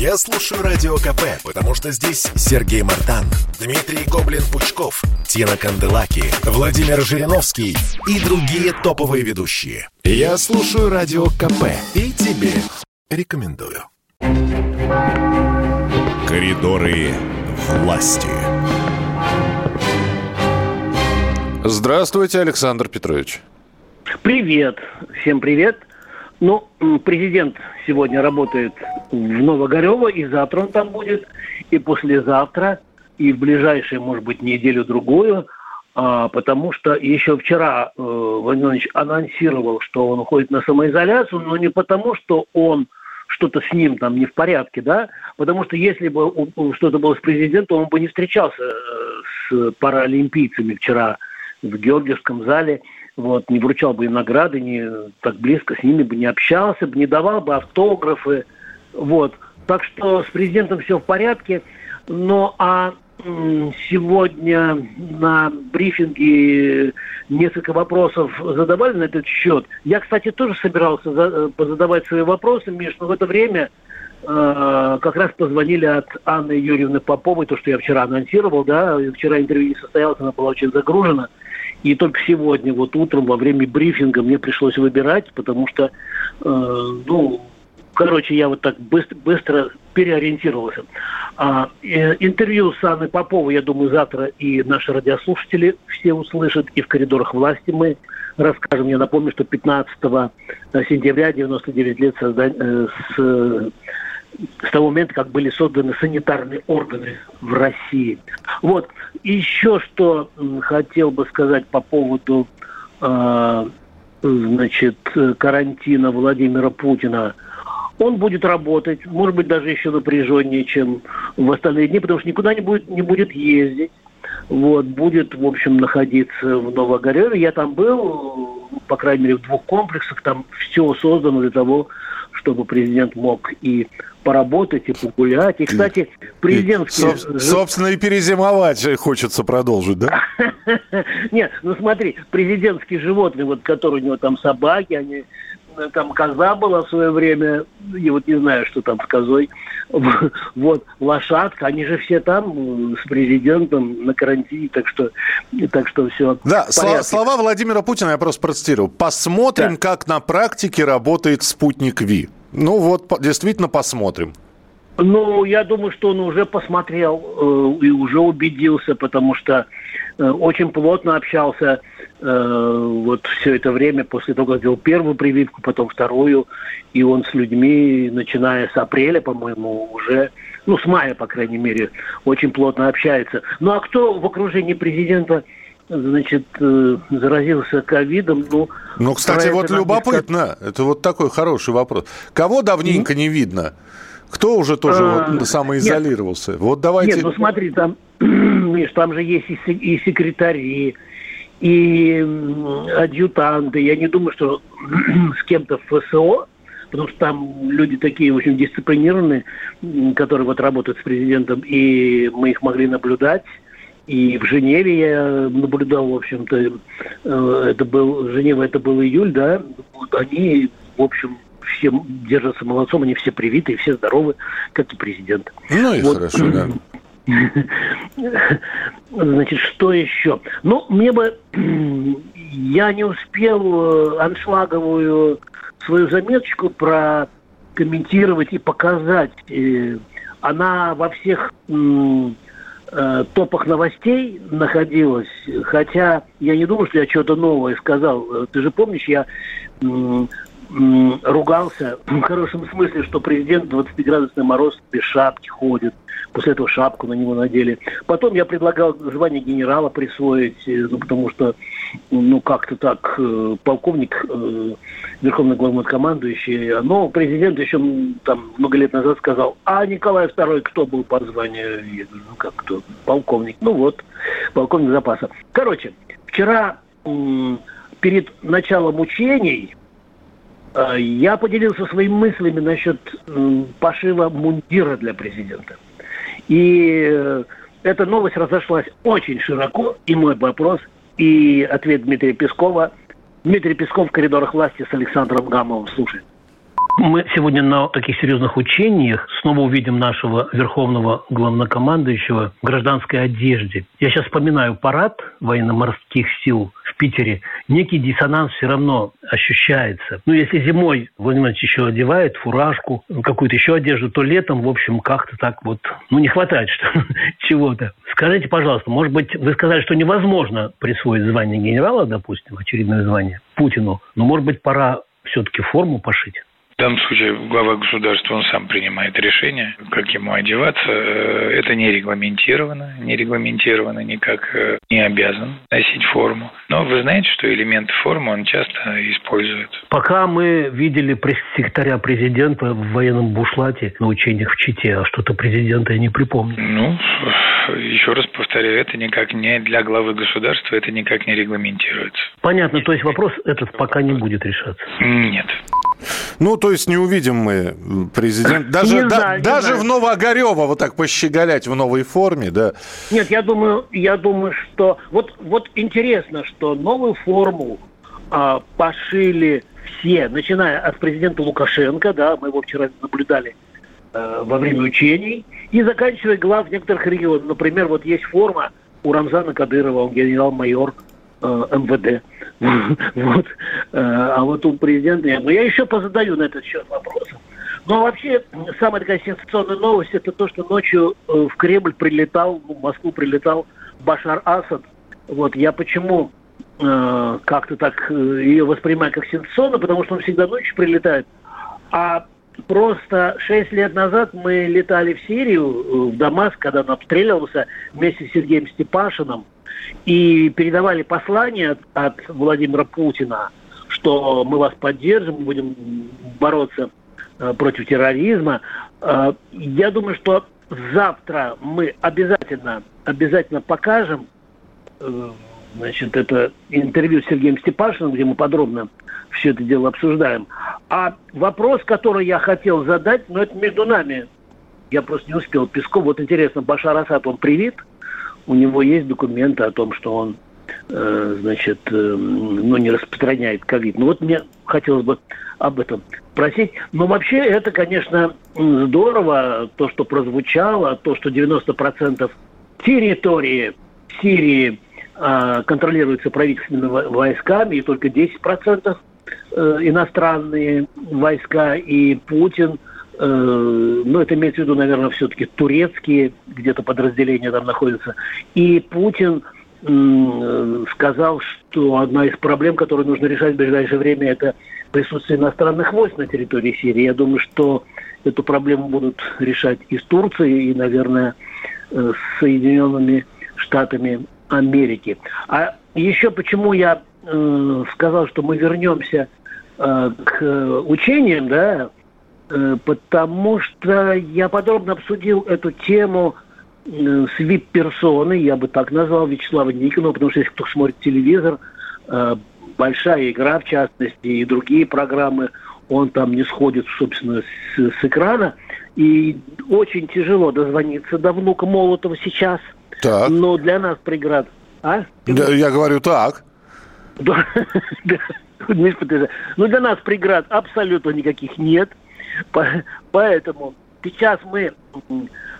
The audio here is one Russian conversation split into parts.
Я слушаю Радио КП, потому что здесь Сергей Мартан, Дмитрий Гоблин-Пучков, Тина Канделаки, Владимир Жириновский и другие топовые ведущие. Я слушаю Радио КП и тебе рекомендую. Коридоры власти. Здравствуйте, Александр Петрович. Привет. Всем привет. Ну, президент сегодня работает в Новогорево, и завтра он там будет, и послезавтра, и в ближайшую, может быть, неделю-другую, а, потому что еще вчера э, Владимир Владимирович анонсировал, что он уходит на самоизоляцию, но не потому, что он что-то с ним там не в порядке, да, потому что если бы что-то было с президентом, он бы не встречался э, с паралимпийцами вчера в Георгиевском зале, вот, не вручал бы им награды, не так близко с ними бы не общался бы, не давал бы автографы, вот. Так что с президентом все в порядке. Но а сегодня на брифинге несколько вопросов задавали на этот счет. Я, кстати, тоже собирался за, задавать свои вопросы, Миш, но в это время э, как раз позвонили от Анны Юрьевны Поповой, то, что я вчера анонсировал, да, вчера интервью не состоялось, она была очень загружена. И только сегодня, вот утром, во время брифинга мне пришлось выбирать, потому что, э, ну, короче, я вот так быстро, быстро переориентировался. А, э, интервью с Анной Поповой, я думаю, завтра и наши радиослушатели все услышат, и в коридорах власти мы расскажем. Я напомню, что 15 сентября 99 лет создания, э, с с того момента, как были созданы санитарные органы в России. Вот. Еще что хотел бы сказать по поводу э, значит, карантина Владимира Путина. Он будет работать, может быть, даже еще напряженнее, чем в остальные дни, потому что никуда не будет, не будет ездить. Вот, будет, в общем, находиться в Новогореве. Я там был, по крайней мере, в двух комплексах. Там все создано для того, чтобы президент мог и поработать, и погулять. И, кстати, президентский... И, собственно, и перезимовать хочется продолжить, да? Нет, ну смотри, президентские животные, вот которые у него там собаки, они там коза была в свое время, я вот не знаю, что там с козой, вот, лошадка, они же все там с президентом на карантине, так что, так что все. Да, слова, слова Владимира Путина я просто процитирую. Посмотрим, да. как на практике работает спутник Ви. Ну вот, действительно посмотрим. Ну, я думаю, что он уже посмотрел э, и уже убедился, потому что э, очень плотно общался э, вот все это время после того, как сделал первую прививку, потом вторую, и он с людьми, начиная с апреля, по-моему, уже, ну, с мая, по крайней мере, очень плотно общается. Ну, а кто в окружении президента значит, э, заразился ковидом. Ну, ну кстати, вот любопытно, это вот такой хороший вопрос. Кого давненько mm-hmm. не видно? Кто уже тоже а, вот самоизолировался? Нет, вот давайте... Нет, ну смотри, там, там же есть и, и секретари, и адъютанты. Я не думаю, что с кем-то в ФСО, потому что там люди такие очень дисциплинированные, которые вот работают с президентом, и мы их могли наблюдать. И в Женеве я наблюдал, в общем-то, э, это был, Женева это был июль, да, вот они, в общем, все держатся молодцом, они все привиты, все здоровы, как и президент. Ну и вот. хорошо, да. Значит, что еще? Ну, мне бы... Я не успел э, аншлаговую свою заметочку прокомментировать и показать. Э, она во всех э, топах новостей находилась, хотя я не думаю, что я что-то новое сказал. Ты же помнишь, я ругался в хорошем смысле, что президент 20-градусный мороз без шапки ходит. После этого шапку на него надели. Потом я предлагал звание генерала присвоить, э, ну, потому что, ну, как-то так, э, полковник, э, верховный главнокомандующий, но президент еще там много лет назад сказал, а Николай II кто был по званию? Я говорю, ну, как кто? Полковник. Ну, вот, полковник запаса. Короче, вчера перед началом учений Э, я поделился своими мыслями насчет пошива мундира для президента. И э, эта новость разошлась очень широко, и мой вопрос, и ответ Дмитрия Пескова. Дмитрий Песков в коридорах власти с Александром Гамовым. Слушай. Мы сегодня на таких серьезных учениях снова увидим нашего верховного главнокомандующего в гражданской одежде. Я сейчас вспоминаю парад военно-морских сил Питере. Некий диссонанс все равно ощущается. Ну, если зимой Владимир еще одевает фуражку, какую-то еще одежду, то летом, в общем, как-то так вот, ну, не хватает что чего-то. Скажите, пожалуйста, может быть, вы сказали, что невозможно присвоить звание генерала, допустим, очередное звание Путину, но, может быть, пора все-таки форму пошить? В данном случае глава государства, он сам принимает решение, как ему одеваться. Э, это не регламентировано, не регламентировано никак, э, не обязан носить форму. Но вы знаете, что элементы формы он часто использует. Пока мы видели пресс-секретаря президента в военном бушлате на учениях в Чите, а что-то президента я не припомню. Ну, еще раз повторяю, это никак не для главы государства, это никак не регламентируется. Понятно, то есть вопрос этот пока не будет решаться? Нет. Ну, то есть не увидим мы президент. Даже, не да, знаю, даже знаю. в Новоогарево вот так пощеголять в новой форме, да. Нет, я думаю, я думаю, что вот, вот интересно, что новую форму а, пошили все, начиная от президента Лукашенко, да, мы его вчера наблюдали э, во время учений, и заканчивая глав некоторых регионов. Например, вот есть форма у Рамзана Кадырова, он генерал-майор МВД. вот. Э, а вот у президента нет. Но я еще позадаю на этот счет вопросы. Но вообще, самая такая сенсационная новость, это то, что ночью э, в Кремль прилетал, в Москву прилетал Башар Асад. Вот я почему э, как-то так э, ее воспринимаю как сенсационно, потому что он всегда ночью прилетает. А просто шесть лет назад мы летали в Сирию, в Дамаск, когда он обстреливался вместе с Сергеем Степашиным и передавали послание от, Владимира Путина, что мы вас поддержим, будем бороться э, против терроризма. Э, я думаю, что завтра мы обязательно, обязательно покажем э, значит, это интервью с Сергеем Степашиным, где мы подробно все это дело обсуждаем. А вопрос, который я хотел задать, ну, это между нами. Я просто не успел. Песков, вот интересно, Башар Асад, он привит? у него есть документы о том, что он, э, значит, э, ну, не распространяет ковид. Ну вот мне хотелось бы об этом просить. Но вообще это, конечно, здорово, то, что прозвучало, то, что 90% территории Сирии э, контролируется правительственными войсками, и только 10% э, иностранные войска, и Путин – ну, это имеется в виду, наверное, все-таки турецкие где-то подразделения там находятся. И Путин сказал, что одна из проблем, которую нужно решать в ближайшее время, это присутствие иностранных войск на территории Сирии. Я думаю, что эту проблему будут решать и с Турцией, и, наверное, э, с Соединенными Штатами Америки. А еще почему я э, сказал, что мы вернемся э, к учениям, да, Э, потому что я подробно обсудил эту тему э, с вип-персоной, я бы так назвал Вячеслава Никонова, потому что если кто смотрит телевизор, э, большая игра, в частности, и другие программы, он там не сходит, собственно, с, с экрана. И очень тяжело дозвониться до внука Молотова сейчас. Так. Но для нас преград... А? Да, я говорю так. Да, Ну, для нас преград абсолютно никаких нет. Поэтому сейчас мы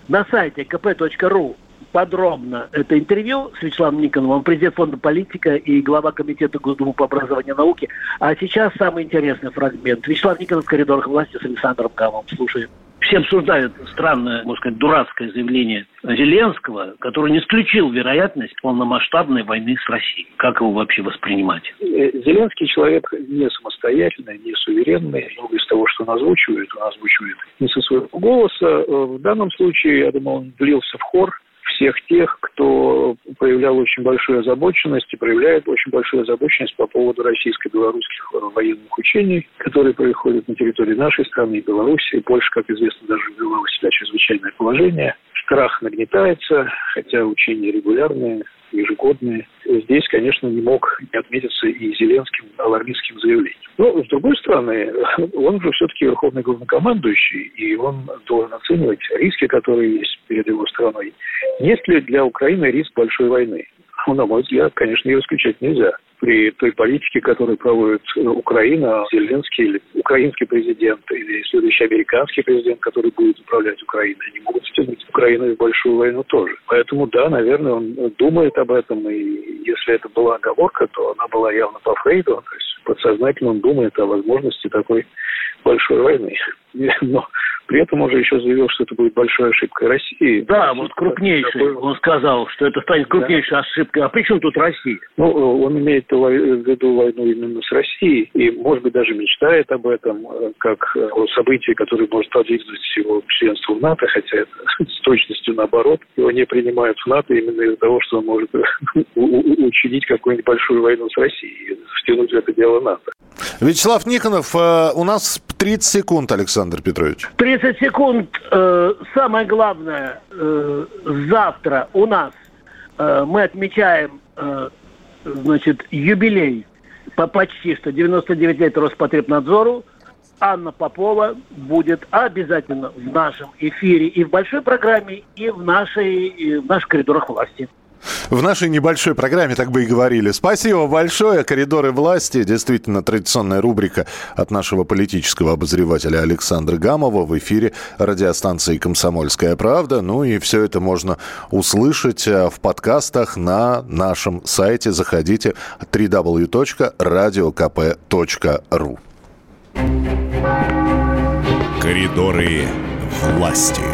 на сайте kp.ru подробно это интервью с Вячеславом Никоновым, президент фонда политика и глава комитета Госдумы по образованию и науке. А сейчас самый интересный фрагмент. Вячеслав Никонов в коридорах власти с Александром Гамом. Слушаем все обсуждают странное, можно сказать, дурацкое заявление Зеленского, который не исключил вероятность полномасштабной войны с Россией. Как его вообще воспринимать? Э, Зеленский человек не самостоятельный, не суверенный. Много из того, что он озвучивает, он озвучивает не со своего голоса. Э, в данном случае, я думаю, он влился в хор всех тех, кто проявлял очень большую озабоченность и проявляет очень большую озабоченность по поводу российско-белорусских военных учений, которые происходят на территории нашей страны и Беларуси. Польша, как известно, даже ввела у себя чрезвычайное положение. Страх нагнетается, хотя учения регулярные, ежегодные. Здесь, конечно, не мог не отметиться и Зеленским алармистским заявлением. Но, с другой стороны, он же все-таки верховный главнокомандующий, и он должен оценивать риски, которые есть перед его страной. Есть ли для Украины риск большой войны? Ну, на мой взгляд, конечно, ее исключать нельзя. При той политике, которую проводит э, Украина, Зеленский или украинский президент, или следующий американский президент, который будет управлять Украиной, они могут втянуть Украину в большую войну тоже. Поэтому, да, наверное, он думает об этом, и если это была оговорка, то она была явно по Фрейду, то есть подсознательно он думает о возможности такой большой войны. Но при этом он же еще заявил, что это будет большой ошибкой России. Да, вот крупнейшей. Такой... Он сказал, что это станет крупнейшей да. ошибкой. А при чем тут Россия? Ну, он имеет в виду войну именно с Россией. И, может быть, даже мечтает об этом, э, как о событии, которое может подвигнуть его членство в НАТО, хотя это с точностью наоборот. Его не принимают в НАТО именно из-за того, что он может учинить какую-нибудь большую войну с Россией, втянуть в это дело НАТО. Вячеслав Никонов, э, у нас 30 секунд, Александр Петрович. 30 секунд. Э, самое главное, э, завтра у нас мы отмечаем значит, юбилей по почти что 99 лет Роспотребнадзору. Анна Попова будет обязательно в нашем эфире и в большой программе, и в, нашей, и в наших коридорах власти. В нашей небольшой программе так бы и говорили. Спасибо большое. Коридоры власти. Действительно, традиционная рубрика от нашего политического обозревателя Александра Гамова в эфире радиостанции «Комсомольская правда». Ну и все это можно услышать э, в подкастах на нашем сайте. Заходите www.radiokp.ru Коридоры власти.